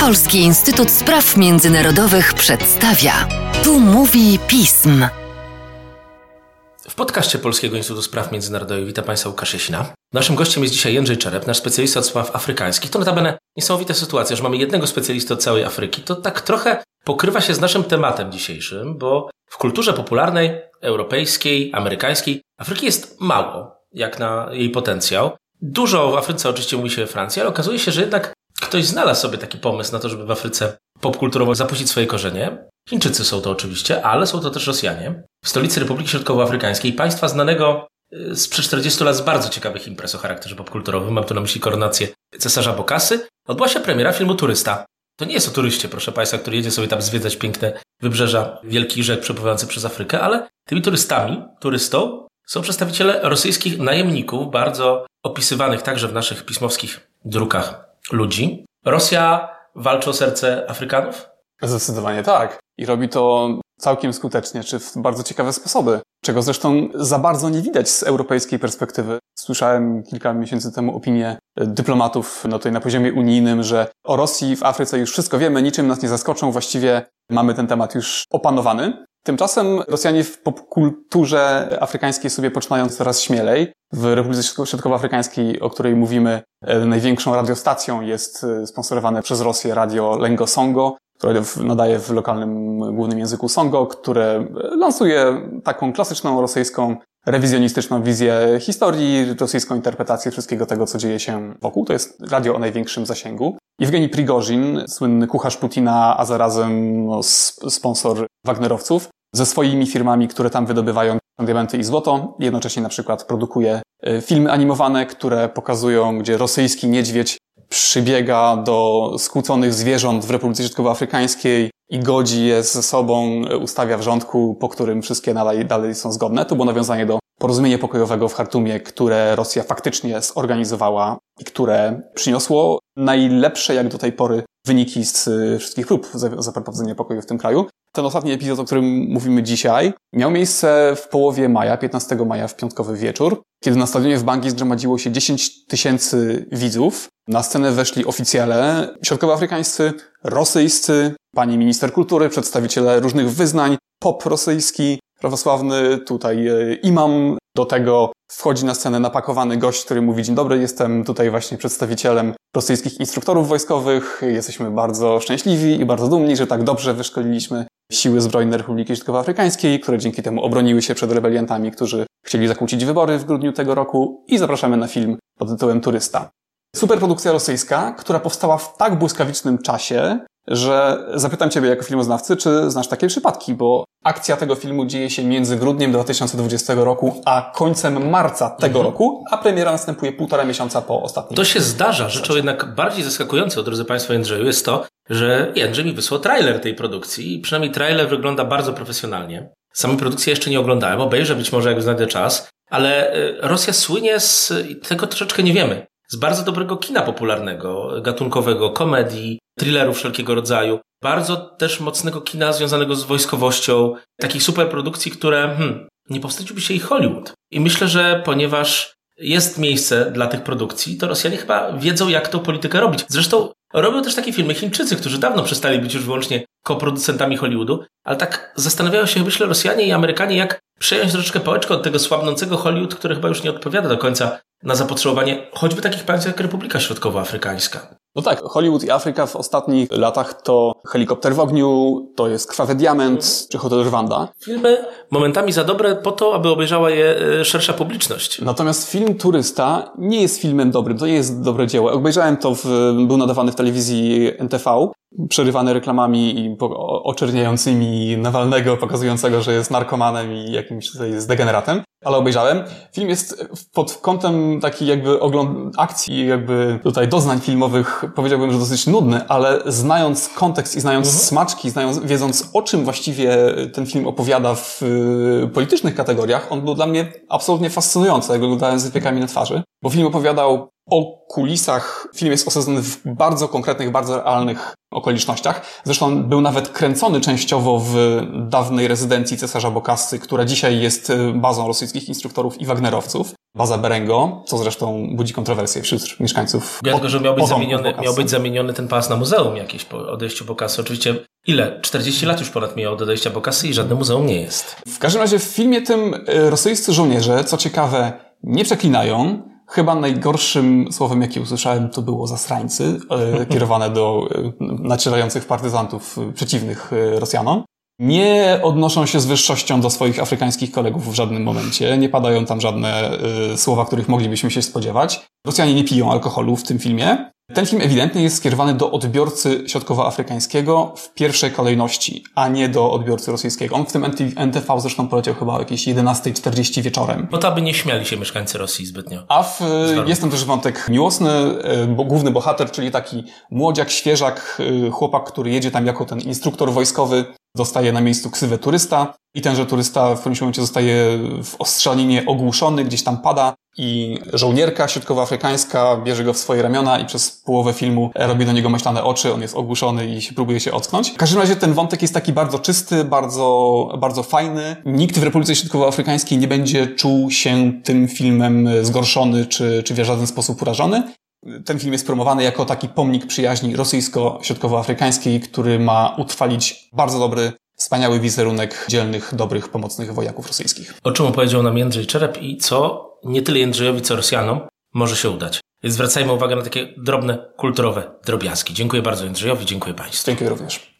Polski Instytut Spraw Międzynarodowych przedstawia. Tu mówi pism. W podcaście Polskiego Instytutu Spraw Międzynarodowych witam Państwa Łukasz Jasina. Naszym gościem jest dzisiaj Jędrzej Czerep, nasz specjalista od spraw afrykańskich. To notabene niesamowita sytuacja, że mamy jednego specjalistę od całej Afryki. To tak trochę pokrywa się z naszym tematem dzisiejszym, bo w kulturze popularnej, europejskiej, amerykańskiej, Afryki jest mało, jak na jej potencjał. Dużo w Afryce oczywiście mówi się we Francji, ale okazuje się, że jednak ktoś znalazł sobie taki pomysł na to, żeby w Afryce popkulturowo zapuścić swoje korzenie. Chińczycy są to oczywiście, ale są to też Rosjanie. W stolicy Republiki Środkowoafrykańskiej, państwa znanego y, sprzed 40 lat z bardzo ciekawych imprez o charakterze popkulturowym, mam tu na myśli koronację cesarza Bokasy, odbyła się premiera filmu Turysta. To nie jest o turyście, proszę Państwa, który jedzie sobie tam zwiedzać piękne wybrzeża wielkich rzek przepływających przez Afrykę, ale tymi turystami, turystą są przedstawiciele rosyjskich najemników, bardzo opisywanych także w naszych pismowskich drukach ludzi. Rosja walczy o serce Afrykanów? Zdecydowanie tak. I robi to całkiem skutecznie, czy w bardzo ciekawe sposoby, czego zresztą za bardzo nie widać z europejskiej perspektywy. Słyszałem kilka miesięcy temu opinię dyplomatów no tutaj na poziomie unijnym, że o Rosji w Afryce już wszystko wiemy, niczym nas nie zaskoczą, właściwie mamy ten temat już opanowany. Tymczasem Rosjanie w popkulturze afrykańskiej sobie poczynają coraz śmielej. W Republice Środkowoafrykańskiej, o której mówimy, e, największą radiostacją jest e, sponsorowane przez Rosję radio Lengo Songo, które nadaje w lokalnym głównym języku Songo, które lansuje taką klasyczną rosyjską rewizjonistyczną wizję historii, rosyjską interpretację wszystkiego tego, co dzieje się wokół. To jest radio o największym zasięgu. Jewgeni Prigorzin, słynny kucharz Putina, a zarazem no, sponsor Wagnerowców, ze swoimi firmami, które tam wydobywają diamenty i złoto. Jednocześnie na przykład produkuje e, filmy animowane, które pokazują, gdzie rosyjski niedźwiedź przybiega do skłóconych zwierząt w Republice Środkowoafrykańskiej i godzi je ze sobą, ustawia w rządku, po którym wszystkie dalej, dalej są zgodne. To było nawiązanie do porozumienia pokojowego w Hartumie, które Rosja faktycznie zorganizowała i które przyniosło najlepsze jak do tej pory wyniki z wszystkich prób zaprowadzenia pokoju w tym kraju. Ten ostatni epizod, o którym mówimy dzisiaj, miał miejsce w połowie maja, 15 maja w piątkowy wieczór, kiedy na stadionie w Bangi zgromadziło się 10 tysięcy widzów. Na scenę weszli oficjele środkowoafrykańscy, rosyjscy, pani minister kultury, przedstawiciele różnych wyznań, pop rosyjski, prawosławny, tutaj e, imam. Do tego wchodzi na scenę napakowany gość, który mówi, dzień dobry, jestem tutaj właśnie przedstawicielem rosyjskich instruktorów wojskowych. Jesteśmy bardzo szczęśliwi i bardzo dumni, że tak dobrze wyszkoliliśmy siły zbrojne Republiki Środkowoafrykańskiej, które dzięki temu obroniły się przed rebeliantami, którzy chcieli zakłócić wybory w grudniu tego roku i zapraszamy na film pod tytułem Turysta. Superprodukcja rosyjska, która powstała w tak błyskawicznym czasie, że zapytam Ciebie jako filmoznawcy, czy znasz takie przypadki, bo akcja tego filmu dzieje się między grudniem 2020 roku a końcem marca tego mhm. roku, a premiera następuje półtora miesiąca po ostatnim. To się zdarza. Rzeczą jednak bardziej zaskakującą, drodzy Państwo Jędrzeju, jest to, że Jędrzej mi wysłał trailer tej produkcji i przynajmniej trailer wygląda bardzo profesjonalnie. Samej produkcji jeszcze nie oglądałem, obejrzę być może jak znajdę czas, ale y, Rosja słynie z tego troszeczkę nie wiemy z bardzo dobrego kina popularnego, gatunkowego, komedii, thrillerów wszelkiego rodzaju. Bardzo też mocnego kina związanego z wojskowością, takich superprodukcji, które hmm, nie powstydziłby się ich Hollywood. I myślę, że ponieważ jest miejsce dla tych produkcji, to Rosjanie chyba wiedzą, jak tą politykę robić. Zresztą robią też takie filmy Chińczycy, którzy dawno przestali być już wyłącznie koproducentami Hollywoodu, ale tak zastanawiają się, myślę, Rosjanie i Amerykanie, jak przejąć troszeczkę pałeczkę od tego słabnącego Hollywood, który chyba już nie odpowiada do końca na zapotrzebowanie choćby takich państw jak Republika Środkowoafrykańska. No tak, Hollywood i Afryka w ostatnich latach to Helikopter w ogniu, to jest Krwawy Diament, czy Hotel Rwanda. Filmy momentami za dobre po to, aby obejrzała je e, szersza publiczność. Natomiast film Turysta nie jest filmem dobrym, to nie jest dobre dzieło. Obejrzałem to, w, był nadawany w telewizji NTV przerywany reklamami i oczerniającymi Nawalnego, pokazującego, że jest narkomanem i jakimś tutaj zdegeneratem. Ale obejrzałem. Film jest pod kątem takiej jakby ogląd akcji, jakby tutaj doznań filmowych, powiedziałbym, że dosyć nudny, ale znając kontekst i znając mhm. smaczki, znając, wiedząc o czym właściwie ten film opowiada w y, politycznych kategoriach, on był dla mnie absolutnie fascynujący, jak oglądałem z wypiekami na twarzy. Bo film opowiadał o kulisach. Film jest osadzony w bardzo konkretnych, bardzo realnych okolicznościach. Zresztą był nawet kręcony częściowo w dawnej rezydencji cesarza Bokassy, która dzisiaj jest y, bazą rosyjskich instruktorów i wagnerowców. Baza Berengo, co zresztą budzi kontrowersje wśród mieszkańców. Dlatego, że miał być, zamieniony, miał być zamieniony ten pas na muzeum jakieś po odejściu Bokassy. Oczywiście ile? 40 lat już ponad mijało od odejścia Bokassy i żadne muzeum nie jest. W każdym razie w filmie tym y, rosyjscy żołnierze, co ciekawe, nie przeklinają. Chyba najgorszym słowem, jakie usłyszałem, to było zasrańcy, y, kierowane do y, nacierających partyzantów y, przeciwnych Rosjanom. Nie odnoszą się z wyższością do swoich afrykańskich kolegów w żadnym momencie. Nie padają tam żadne słowa, których moglibyśmy się spodziewać. Rosjanie nie piją alkoholu w tym filmie. Ten film ewidentnie jest skierowany do odbiorcy środkowoafrykańskiego w pierwszej kolejności, a nie do odbiorcy rosyjskiego. On w tym NTV zresztą poleciał chyba o jakieś 11.40 wieczorem. Bo tam by nie śmiali się mieszkańcy Rosji zbytnio. A w, jest tam też wątek miłosny, y, bo główny bohater, czyli taki młodziak, świeżak, y, chłopak, który jedzie tam jako ten instruktor wojskowy, dostaje na miejscu ksywę turysta i tenże turysta w którymś momencie zostaje w ostrzelinie ogłuszony, gdzieś tam pada i żołnierka środkowoafrykańska bierze go w swoje ramiona i przez połowę filmu robi do niego myślane oczy, on jest ogłuszony i się próbuje się ocknąć. W każdym razie ten wątek jest taki bardzo czysty, bardzo, bardzo fajny. Nikt w Republice Środkowoafrykańskiej nie będzie czuł się tym filmem zgorszony czy, czy w żaden sposób urażony. Ten film jest promowany jako taki pomnik przyjaźni rosyjsko-środkowoafrykańskiej, który ma utrwalić bardzo dobry, wspaniały wizerunek dzielnych, dobrych, pomocnych wojaków rosyjskich. O czym opowiedział nam Jędrzej Czerep i co nie tyle Jędrzejowi, co Rosjanom może się udać. Więc zwracajmy uwagę na takie drobne, kulturowe drobiazgi. Dziękuję bardzo Jędrzejowi, dziękuję Państwu. Dziękuję również.